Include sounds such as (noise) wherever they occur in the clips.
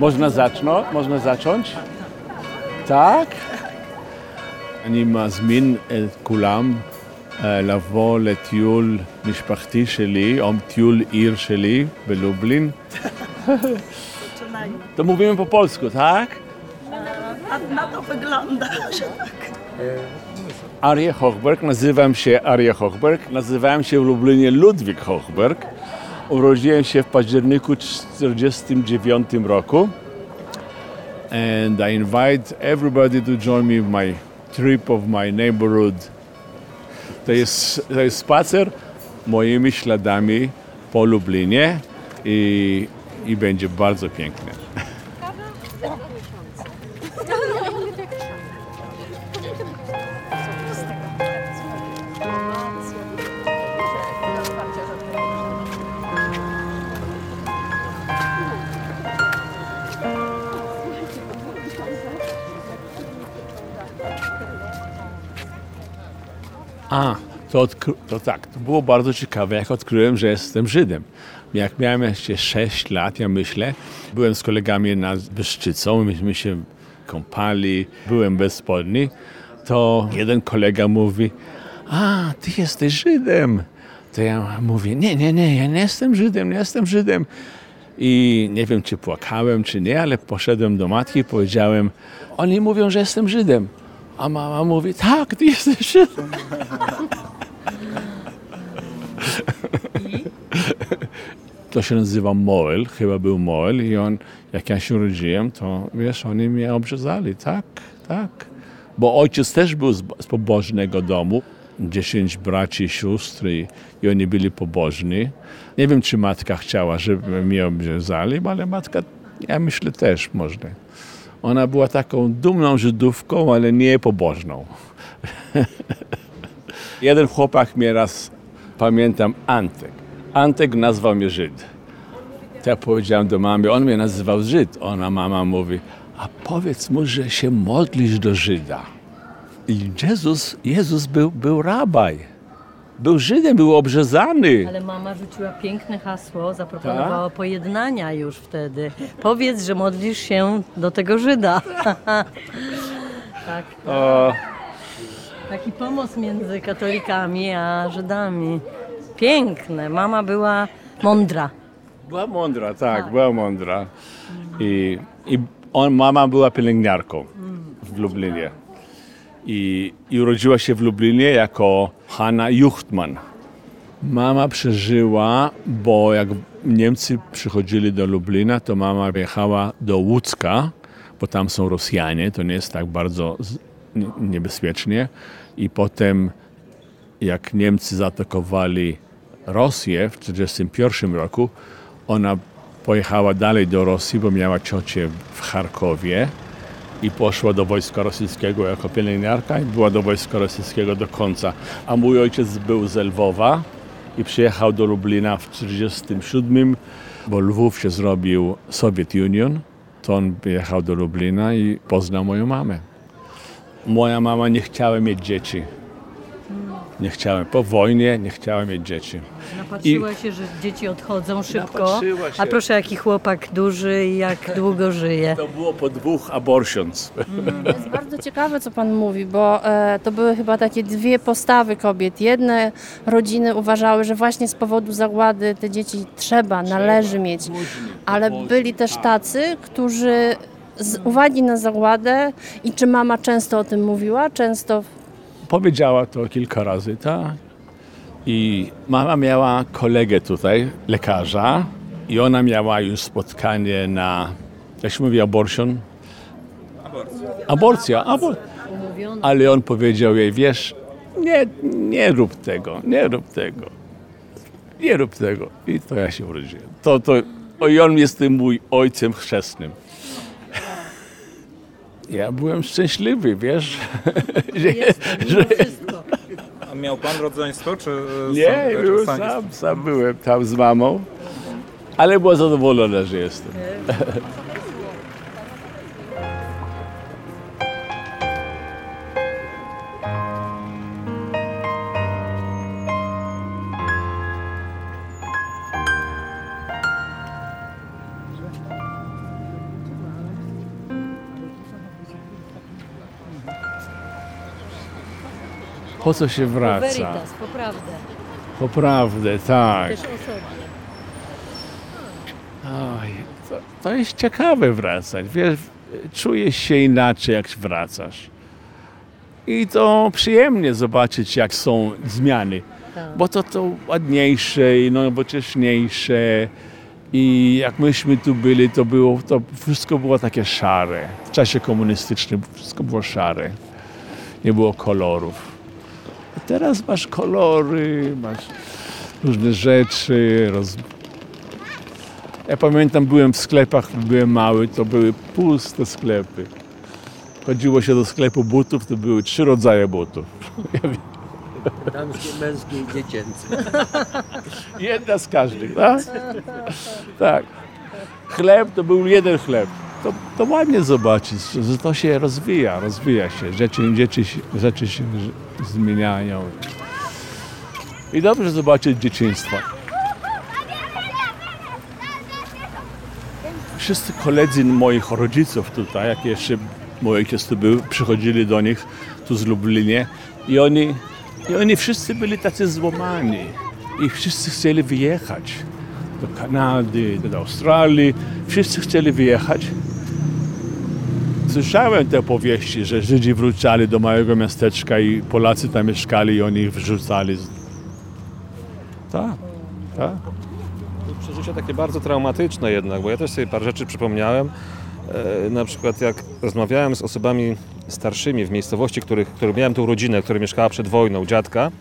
można zacząć? Można zacząć? Tak? אני מזמין את כולם לבוא לטיול משפחתי שלי, או טיול עיר שלי בלובלין. To mówimy po polsku, tak? A na to wygląda, że tak. Arie Hochberg, nazywam się Arie Hochberg, nazywałem się w Lublinie Ludwik Hochberg. Urodziłem się w październiku 1949 roku. And I invite everybody to join me in my trip of my neighborhood. To jest, to jest spacer moimi śladami po Lublinie i, i będzie bardzo piękny. Odkry- to tak, to było bardzo ciekawe, jak odkryłem, że jestem Żydem. Jak miałem jeszcze 6 lat, ja myślę, byłem z kolegami nad Wyszczycą, myśmy się kąpali, byłem bez spodni, to jeden kolega mówi, a, ty jesteś Żydem. To ja mówię, nie, nie, nie, ja nie jestem Żydem, nie jestem Żydem. I nie wiem, czy płakałem, czy nie, ale poszedłem do matki i powiedziałem, oni mówią, że jestem Żydem. A mama mówi, tak, ty jesteś Żydem. To się nazywa Moel, chyba był Moel i on, jak ja się urodziłem, to wiesz, oni mnie obrzezali, tak, tak. Bo ojciec też był z, pobożnego domu, dziesięć braci i sióstr i, i oni byli pobożni. Nie wiem, czy matka chciała, żeby mnie obrzezali, ale matka, ja myślę też można. Ona była taką dumną Żydówką, ale nie pobożną. (laughs) Jeden chłopak mnie raz, pamiętam, Antek. Antek nazwał mnie Żyd. To ja powiedziałem do mamy, on mnie nazywał Żyd. Ona, mama mówi, a powiedz mu, że się modlisz do Żyda. I Jezus, Jezus był, był rabaj. Był Żydem, był obrzezany. Ale mama rzuciła piękne hasło, zaproponowała pojednania już wtedy. Powiedz, że modlisz się do tego Żyda. (laughs) tak. O, Taki pomost między katolikami a Żydami. Piękne. Mama była mądra. była mądra, tak, była mądra. I, i on, mama była pielęgniarką w Lublinie. I, I urodziła się w Lublinie jako Hanna Juchtman. Mama przeżyła, bo jak Niemcy przychodzili do Lublina, to mama jechała do Łódzka, bo tam są Rosjanie, to nie jest tak bardzo niebezpiecznie. I potem, jak Niemcy zaatakowali Rosję w 1941 roku, ona pojechała dalej do Rosji, bo miała ciocię w Charkowie i poszła do wojska rosyjskiego jako pielęgniarka i była do wojska rosyjskiego do końca. A mój ojciec był z Lwowa i przyjechał do Lublina w 1947, bo Lwów się zrobił Soviet Union. To on jechał do Lublina i poznał moją mamę. Moja mama nie chciała mieć dzieci. Nie chciała. Po wojnie nie chciała mieć dzieci. Napatrzyła się, że dzieci odchodzą szybko. A proszę, jaki chłopak duży i jak (laughs) długo żyje. To było po dwóch abortions. To jest bardzo ciekawe, co Pan mówi, bo e, to były chyba takie dwie postawy kobiet. Jedne rodziny uważały, że właśnie z powodu zagłady te dzieci trzeba, należy mieć, ale byli też tacy, którzy z uwagi na zagładę i czy mama często o tym mówiła, często Powiedziała to kilka razy, tak? I mama miała kolegę tutaj, lekarza, i ona miała już spotkanie na, jak się mówi, abortion? Aborcja. Aborcja, abor... Ale on powiedział jej, wiesz, nie, nie rób tego, nie rób tego, nie rób tego. I to ja się urodziłem. To, to, I on jest tym mój ojcem chrzestnym. Ja byłem szczęśliwy, wiesz, (laughs) że, że, Wszystko. A miał pan rodzeństwo, czy e, Nie, sam, czy byłem sam sam, sam byłem tam z mamą, ale była zadowolona, że jestem. (laughs) Po co się wraca? Veritas, poprawdę. Po prawdę, tak. Też o sobie. Oj, to, to jest ciekawe wracać. Wiesz, czujesz się inaczej, jak wracasz. I to przyjemnie zobaczyć, jak są zmiany. Tak. Bo to to ładniejsze i nowocześniejsze. I jak myśmy tu byli, to było, to wszystko było takie szare. W czasie komunistycznym wszystko było szare. Nie było kolorów. Teraz masz kolory, masz różne rzeczy. Roz... Ja pamiętam, byłem w sklepach, byłem mały, to były puste sklepy. Chodziło się do sklepu butów, to były trzy rodzaje butów. (laughs) Damskie, męskie i dziecięce. Jedna z każdych, tak? Tak. Chleb to był jeden chleb. To, to ładnie zobaczyć, że to się rozwija, rozwija się. Rzeczy, rzeczy, się- zmieniają. I dobrze zobaczyć dzieciństwo. Wszyscy koledzy moich rodziców tutaj, jak jeszcze mój ojciec tu był, przychodzili do nich tu z Lublinie i oni, i oni wszyscy byli tacy złamani i wszyscy chcieli wyjechać do Kanady, do Australii. Wszyscy chcieli wyjechać. Słyszałem te opowieści, że Żydzi wrócali do małego miasteczka i Polacy tam mieszkali i oni ich wyrzucali. z- Tak, tak. Przeżycia takie bardzo traumatyczne jednak, bo ja też sobie parę rzeczy przypomniałem. E, na przykład jak rozmawiałem z osobami starszymi w miejscowości, których, które miałem tą rodzinę, która mieszkała przed wojną, dziadka.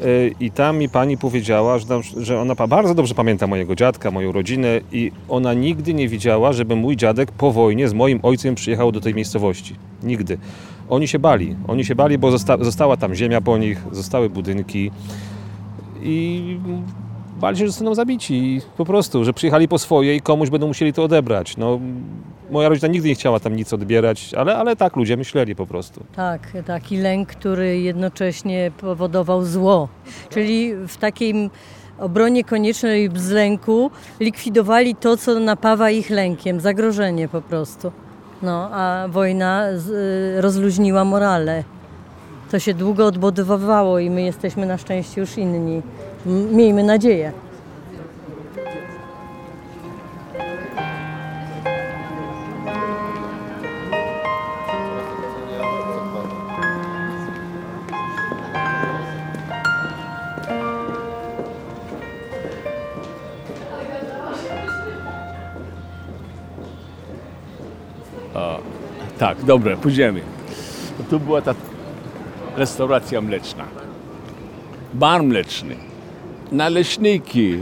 E, I tam mi pani powiedziała, że, ona bardzo dobrze pamięta mojego dziadka, moją rodzinę i ona nigdy nie widziała, żeby mój dziadek po wojnie z moim ojcem przyjechał do tej miejscowości. Nigdy. Oni się bali. Oni się bali, bo zosta- została tam ziemia po nich, zostały budynki i bali się, że zostaną zabici. Po prostu, że przyjechali po swoje i komuś będą musieli to odebrać. No, moja rodzina nigdy nie chciała tam nic odbierać, ale, ale tak ludzie myśleli po prostu. Tak, taki lęk, który jednocześnie powodował zło. Czyli w takiej obronie koniecznej z lęku likwidowali to, co napawa ich lękiem, zagrożenie po prostu. No, a wojna y, rozluźniła morale. To się długo odbudowywało i my jesteśmy na szczęście już inni. Miejmy nadzieję. Tak, dobra, pójdziemy. Tu była ta restauracja mleczna. Bar mleczny. Naleśniki.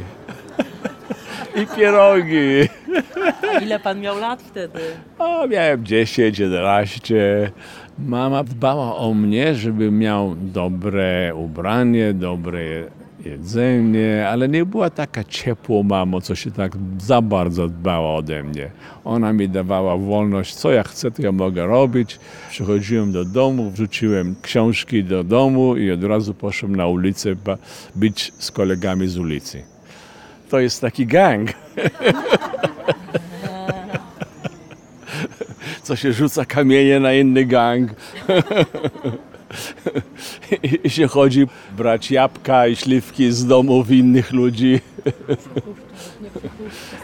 I pierogi. Ile pan miał lat wtedy? O, miałem 10, 11. Mama dbała o mnie, żebym miał dobre ubranie, dobre jedzenie, ale nie była taka ciepła mamo, co się tak za bardzo dbała ode mnie. Ona mi dawała wolność, co ja chcę, to ja mogę robić. Przychodziłem do domu, wrzuciłem książki do domu i od razu poszedłem na ulicę być z kolegami z ulicy. To jest taki gang. (laughs) co się rzuca kamienie na inny gang. (laughs) I, (laughs) I się chodzi brać jabłka i śliwki z domów innych ludzi.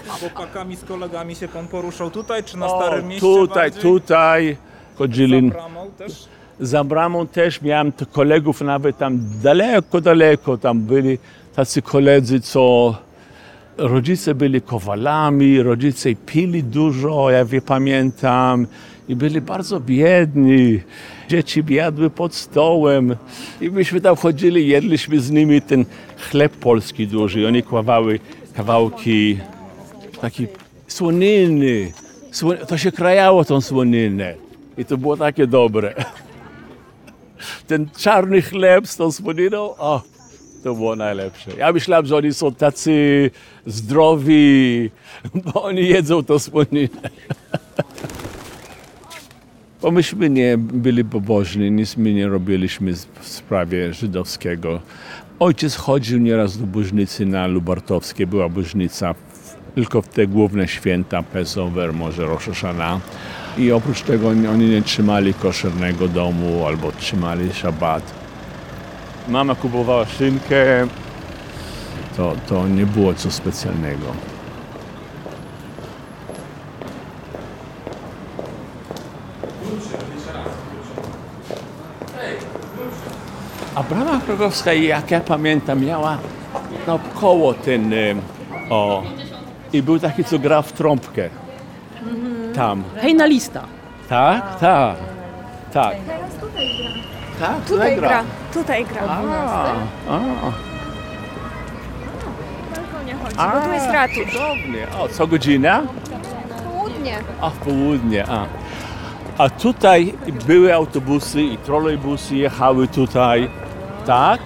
Z chłopakami, z kolegami się pan poruszał tutaj, czy na O, Starym Mieście tutaj, bardziej? tutaj. Chodzili Za bramą też? za bramą też miałem kolegów nawet tam daleko, daleko tam byli tacy koledzy, co rodzice byli kowalami, rodzice pili dużo, ja wie, pamiętam, i byli bardzo biedni. Dzieci jadły pod stołem i myśmy tam chodzili, jedliśmy z nimi ten chleb polski duży. Oni kławały kawałki taki słoniny. Sło- To się krajało tą słoninę i to było takie dobre (laughs) ten czarny chleb z tą słoniną, o, to było najlepsze. Ja myślałem, że oni są tacy zdrowi, (laughs) bo oni jedzą tą słoninę. (laughs) Bo myśmy nie byli pobożni, nic my nie robiliśmy w sprawie żydowskiego. Ojciec chodził nieraz do Bożnicy na Lubartowskie, była Bożnica tylko w te główne święta, Passover, może Rosh Hashanah. I oprócz tego oni nie trzymali koszernego domu albo trzymali szabat. mama kupowała szynkę. To, to nie było co specjalnego. A brama krogowska, jak ja pamiętam, miała naokoło ten, e, o, i był taki, co grał w trąbkę. Tam. Hejna lista. Tak, tak, tak. Tak, Tutaj gra, tutaj gra. A, a, chodzi, bo tu jest ratusz. cudownie. O, co godzina? Południe. A, w południe, a. A tutaj były autobusy i trolejbusy jechały tutaj, tak?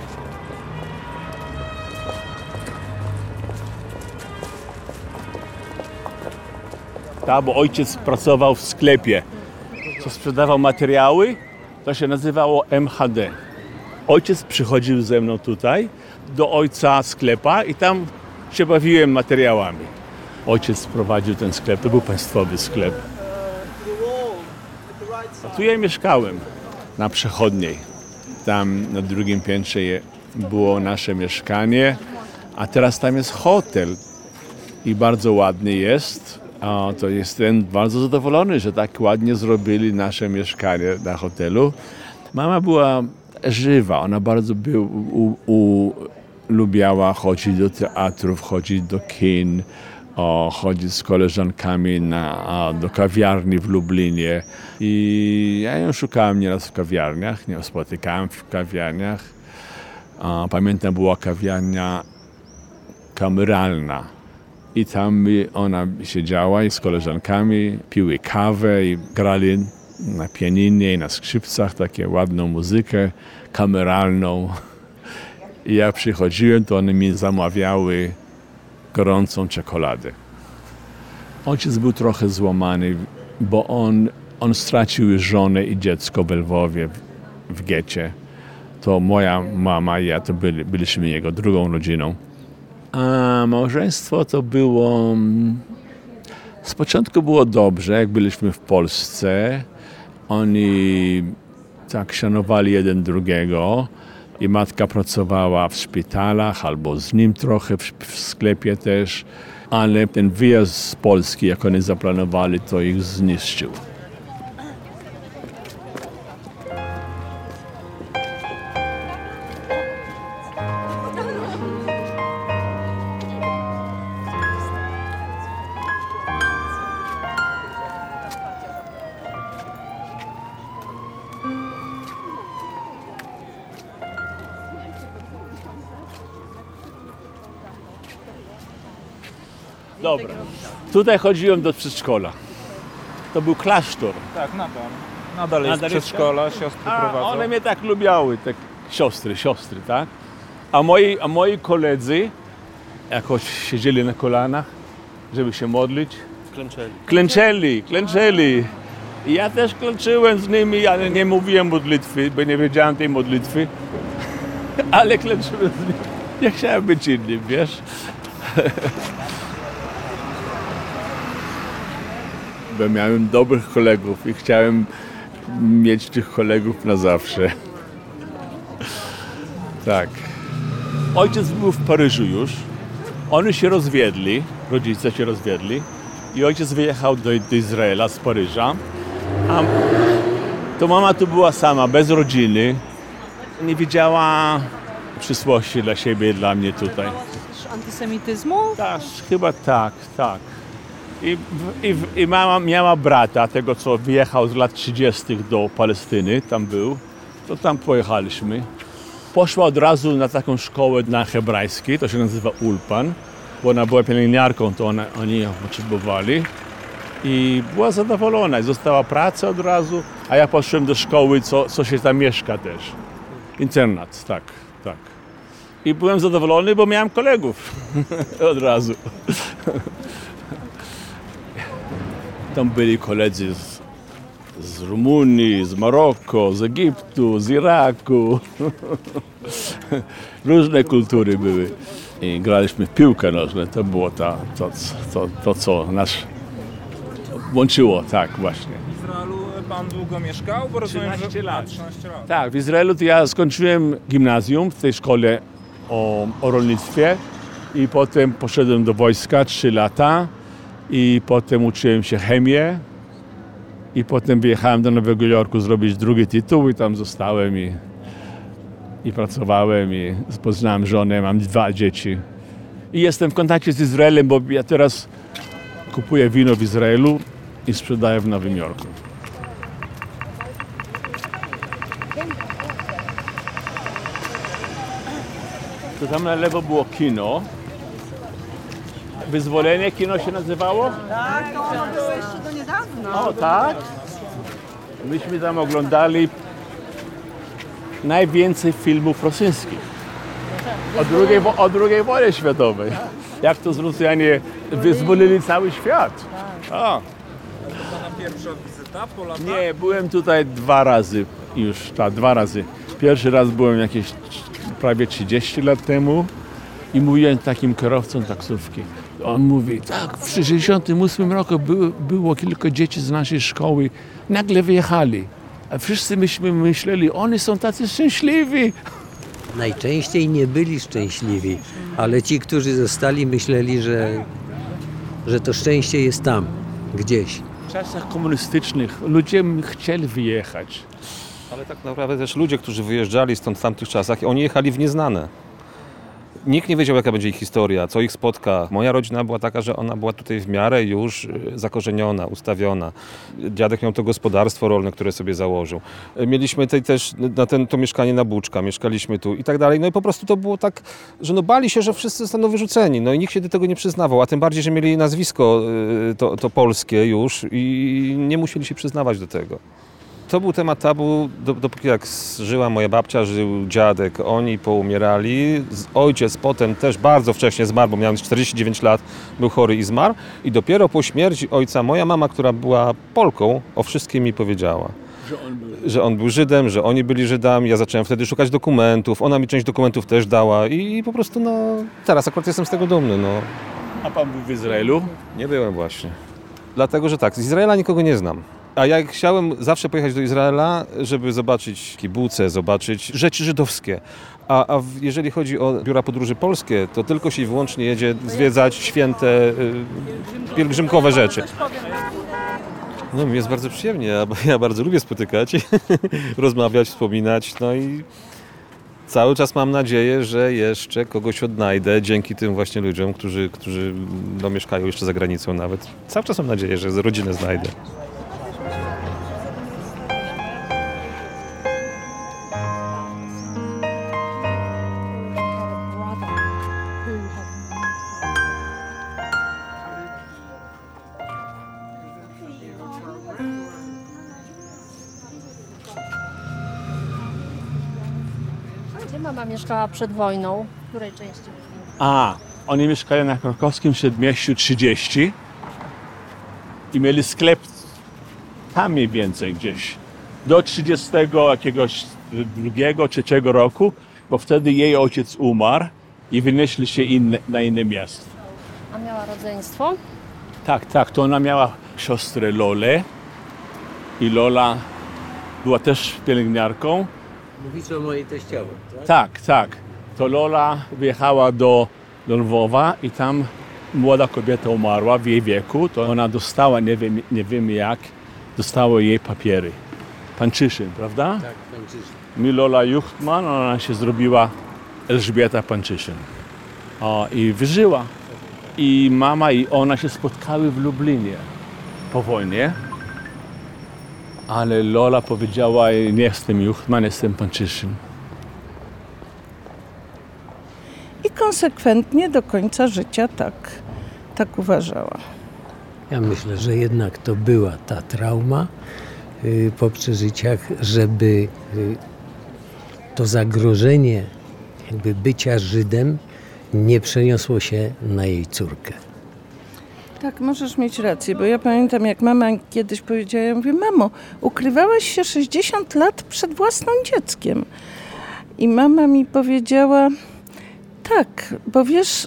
Tak, bo ojciec pracował w sklepie, co sprzedawał materiały, to się nazywało MHD. Ojciec przychodził ze mną tutaj do ojca sklepa i tam się bawiłem materiałami. Ojciec prowadził ten sklep, to był państwowy sklep. A tu ja mieszkałem na przechodniej. Tam na drugim piętrze było nasze mieszkanie, a teraz tam jest hotel i bardzo ładny jest. A to jestem bardzo zadowolony, że tak ładnie zrobili nasze mieszkanie na hotelu. Mama była żywa, ona bardzo był, u, u, lubiała chodzić do teatrów, chodzić do kin, o, chodzić z koleżankami na, do kawiarni w Lublinie. I ja ją szukałem nieraz w kawiarniach, nie spotykałem w kawiarniach. A, pamiętam, była kawiarnia kameralna. I tam ona siedziała i z koleżankami piły kawę i grali na pianinie i na skrzypcach takie ładną muzykę kameralną. I jak przychodziłem, to one mi zamawiały gorącą czekoladę. Ojciec był trochę złamany, bo on, on stracił żonę i dziecko w Lwowie, w, w getcie. To moja mama i ja to byli, byliśmy jego drugą rodziną. A małżeństwo to było. mm, Z początku było dobrze, jak byliśmy w Polsce. Oni tak szanowali jeden drugiego. I matka pracowała w szpitalach albo z nim trochę w, w sklepie też. Ale ten wyjazd z Polski, jak oni zaplanowali, to ich zniszczył. Dobra. Tutaj chodziłem do przedszkola. To był klasztor. Tak, nadal. Nadal jest Nadal jest, przedszkola, siostry A prowadzą. one mnie tak lubiały, te siostry, siostry, tak? A moi, a moi koledzy jakoś siedzieli na kolanach, żeby się modlić. Klęczeli. Klęczeli, klęczeli. I ja też klęczyłem z nimi, ale nie mówiłem modlitwy, bo nie wiedziałem tej modlitwy. (laughs) Ale klęczyłem z nimi. Nie chciałem być innym, wiesz? (laughs) Bo miałem dobrych kolegów i chciałem mieć tych kolegów na zawsze. Tak. Ojciec był w Paryżu już. Oni się rozwiedli, rodzice się rozwiedli i ojciec wyjechał do, do Izraela z Paryża. A to mama tu była sama, bez rodziny. Nie widziała przyszłości dla siebie i dla mnie tutaj. Antysemityzmu? Tak, chyba tak, tak. I, i, I mama miała brata, tego co wyjechał z lat 30. do Palestyny, tam był, to tam pojechaliśmy. Poszła od razu na taką szkołę na hebrajskiej, to się nazywa Ulpan, bo ona była pielęgniarką, to ona, oni ją potrzebowali. I była zadowolona, i została praca od razu, a ja poszedłem do szkoły, co, co się tam mieszka też. Internat, tak, tak. I byłem zadowolony, bo miałem kolegów (laughs) od razu. Tam byli koledzy z, z Rumunii, z Maroko, z Egiptu, z Iraku. (laughs) Różne kultury były. I graliśmy w piłkę nożną. To było ta, to, to, to, co nas łączyło, tak właśnie. W Izraelu pan długo mieszkał? Bo rozumiem, 13 że... lat. A, 13 lat. Tak, w Izraelu to ja skończyłem gimnazjum w tej szkole o, o rolnictwie i potem poszedłem do wojska 3 lata i potem uczyłem się chemię i potem wyjechałem do Nowego Jorku zrobić drugi tytuł i tam zostałem i, i pracowałem i poznałem żonę, mam dwa dzieci. I jestem w kontakcie z Izraelem, bo ja teraz kupuję wino w Izraelu i sprzedaję w Nowym Jorku. To tam na lewo było kino. Wyzwolenie kino się nazywało? Tak, to ono było jeszcze do niedawna. O tak? Myśmy tam oglądali najwięcej filmów rosyjskich. O drugiej, o drugiej wojnie światowej. Jak to z Rosjanie wyzwolili cały świat. A, Pana pierwsza wizyta po latach? nie, byłem tutaj dwa razy już, tak, dwa razy. Pierwszy raz byłem jakieś prawie 30 lat temu i mówiłem takim kierowcą taksówki. On mówi, tak, w 68 roku było, było kilka dzieci z naszej szkoły, nagle wyjechali. A wszyscy myśmy myśleli, oni są tacy szczęśliwi. Najczęściej nie byli szczęśliwi, ale ci, którzy zostali, myśleli, że, że to szczęście jest tam, gdzieś. W czasach komunistycznych ludzie chcieli wyjechać. Ale tak naprawdę też ludzie, którzy wyjeżdżali stąd w tamtych czasach, oni jechali w nieznane. Nikt nie wiedział, jaka będzie ich historia, co ich spotka. Moja rodzina była taka, że ona była tutaj w miarę już y, zakorzeniona, ustawiona. Dziadek miał to gospodarstwo rolne, które sobie założył. Y, Mieliśmy tutaj też na ten, to mieszkanie na Buczka, mieszkaliśmy tu i tak dalej. No i po prostu to było tak, że no bali się, że wszyscy zostaną wyrzuceni. No i nikt się do tego nie przyznawał, a tym bardziej, że mieli nazwisko y, to, to polskie już i nie musieli się przyznawać do tego. To był temat tabu, do- dopóki jak żyła moja babcia, żył dziadek, oni poumierali. Ojciec potem też bardzo wcześnie zmarł, bo miałem 49 lat, był chory i zmarł. I dopiero po śmierci ojca moja mama, która była Polką, o wszystkim mi powiedziała. Że on był Żydem, że oni byli Żydami. Ja zacząłem wtedy szukać dokumentów, ona mi część dokumentów też dała i, i po prostu no, teraz akurat jestem z tego dumny. No. A pan był w Izraelu? Nie byłem właśnie. Dlatego, że tak, z Izraela nikogo nie znam. A ja chciałem zawsze pojechać do Izraela, żeby zobaczyć kibuce, zobaczyć rzeczy żydowskie. A, a jeżeli chodzi o biura podróży polskie, to tylko się i wyłącznie jedzie zwiedzać święte, y, pielgrzymkowe rzeczy. No mi jest bardzo przyjemnie, ja, ja bardzo lubię spotykać, (laughs) rozmawiać, wspominać, no i cały czas mam nadzieję, że jeszcze kogoś odnajdę dzięki tym właśnie ludziom, którzy, którzy no, mieszkają jeszcze za granicą nawet. Cały czas mam nadzieję, że rodzinę znajdę. Mama mieszkała przed wojną? W której części? A, oni mieszkają na krakowskim przedmieściu 30 i mieli sklep tam mniej więcej gdzieś. Do 30 jakiegoś drugiego, trzeciego roku, bo wtedy jej ojciec umarł i wynieśli się inne, na inne miasto. A miała rodzeństwo? Tak, tak, to ona miała siostrę Lolę i Lola była też pielęgniarką. Mówisz o mojej teściowej, tak? Tak, tak. To Lola wyjechała do, do Lwowa i tam młoda kobieta umarła w jej wieku. To ona dostała, nie wiem, nie wiem jak, dostała jej papiery. Pańczyszyn, prawda? Tak, Franciszek. Mi Lola Juchtman, ona się zrobiła Elżbieta Pańczyszyn. O, I wyżyła. I mama i ona się spotkały w Lublinie po wojnie. Ale Lola powiedziała, nie jestem Juchtman, jestem Pańczyszyn. I konsekwentnie do końca życia tak, tak uważała. Ja myślę, że jednak to była ta trauma y, po przeżyciach, żeby y, to zagrożenie jakby bycia Żydem nie przeniosło się na jej córkę. Tak, możesz mieć rację, bo ja pamiętam, jak mama kiedyś powiedziała, ja mówię, mamo, ukrywałaś się 60 lat przed własnym dzieckiem. I mama mi powiedziała, tak, bo wiesz,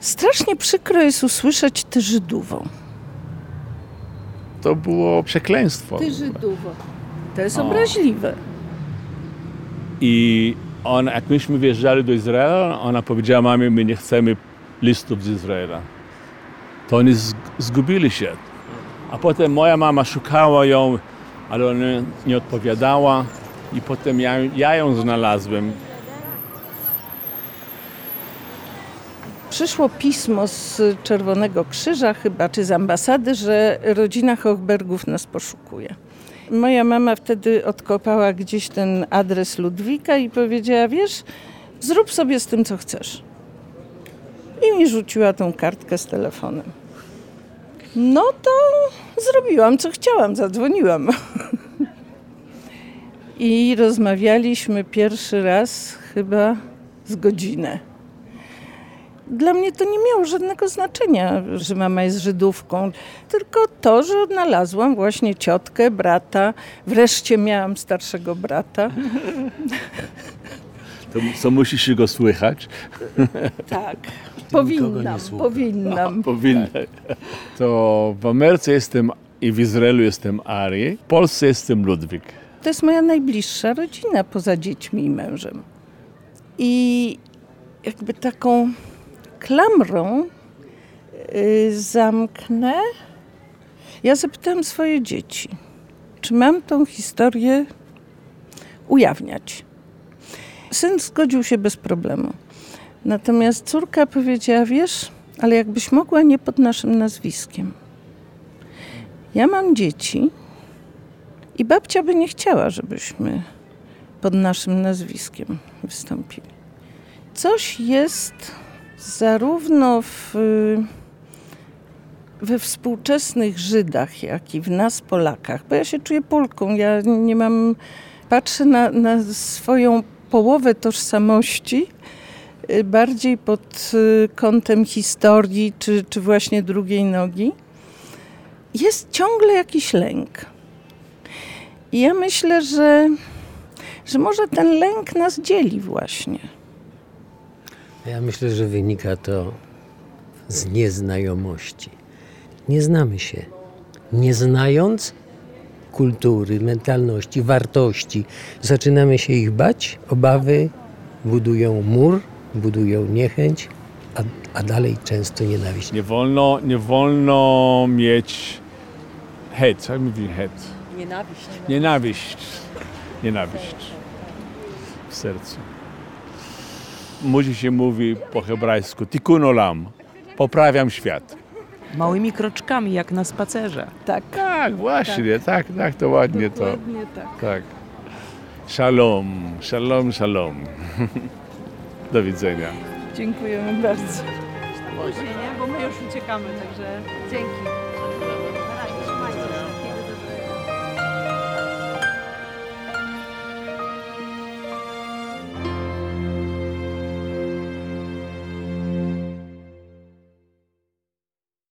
strasznie przykro jest usłyszeć tę Żydówą. to było przekleństwo. Ty Żydowo. To jest O. obraźliwe. I on, jak myśmy wjeżdżali do Izraela, ona powiedziała mamie, my nie chcemy listów z Izraela. To oni zgubili się. A potem moja mama szukała ją, ale ona nie odpowiadała. I potem ja, ja ją znalazłem. Przyszło pismo z Czerwonego Krzyża chyba, czy z ambasady, że rodzina Hochbergów nas poszukuje. Moja mama wtedy odkopała gdzieś ten adres Ludwika i powiedziała, wiesz, zrób sobie z tym, co chcesz. I mi rzuciła tą kartkę z telefonem. No to zrobiłam, co chciałam, zadzwoniłam. I rozmawialiśmy pierwszy raz chyba z godzinę. Dla mnie to nie miało żadnego znaczenia, że mama jest Żydówką, tylko to, że odnalazłam właśnie ciotkę, brata. Wreszcie miałam starszego brata. To, co musisz się go słychać. Tak, (laughs) powinnam, powinnam. (laughs) Powinna. To w Ameryce jestem i w Izraelu jestem Ari, w Polsce jestem Ludwik. To jest moja najbliższa rodzina poza dziećmi i mężem. I jakby taką klamrą y, zamknę. Ja zapytałam swoje dzieci, czy mam tą historię ujawniać. Syn zgodził się bez problemu. Natomiast córka powiedziała, wiesz, ale jakbyś mogła nie pod naszym nazwiskiem. Ja mam dzieci, i babcia by nie chciała, żebyśmy pod naszym nazwiskiem wystąpili. Coś jest zarówno w, we współczesnych Żydach, jak i w nas, Polakach, bo ja się czuję Polką, ja nie mam, patrzę na, na swoją połowę tożsamości y, bardziej pod y, kątem historii, czy, czy właśnie drugiej nogi. Jest ciągle jakiś lęk. I ja myślę, że, że może ten lęk nas dzieli właśnie. Ja myślę, że wynika to z nieznajomości. Nie znamy się. Nie znając kultury, mentalności, wartości, zaczynamy się ich bać. Obawy budują mur, budują niechęć, a, a dalej często nienawiść. Nie wolno, nie wolno mieć het, jak mówi het? Nienawiść. Nienawiść. Nienawiść w sercu. Musi się mówi po hebrajsku tikkun olam. Poprawiam świat. Małymi kroczkami, jak na spacerze. Tak. Tak, właśnie, tak, tak, to ładnie to. Dokładnie tak. Tak. Shalom, shalom, shalom. Do widzenia. Dziękujemy bardzo. Bo my już uciekamy, także dzięki.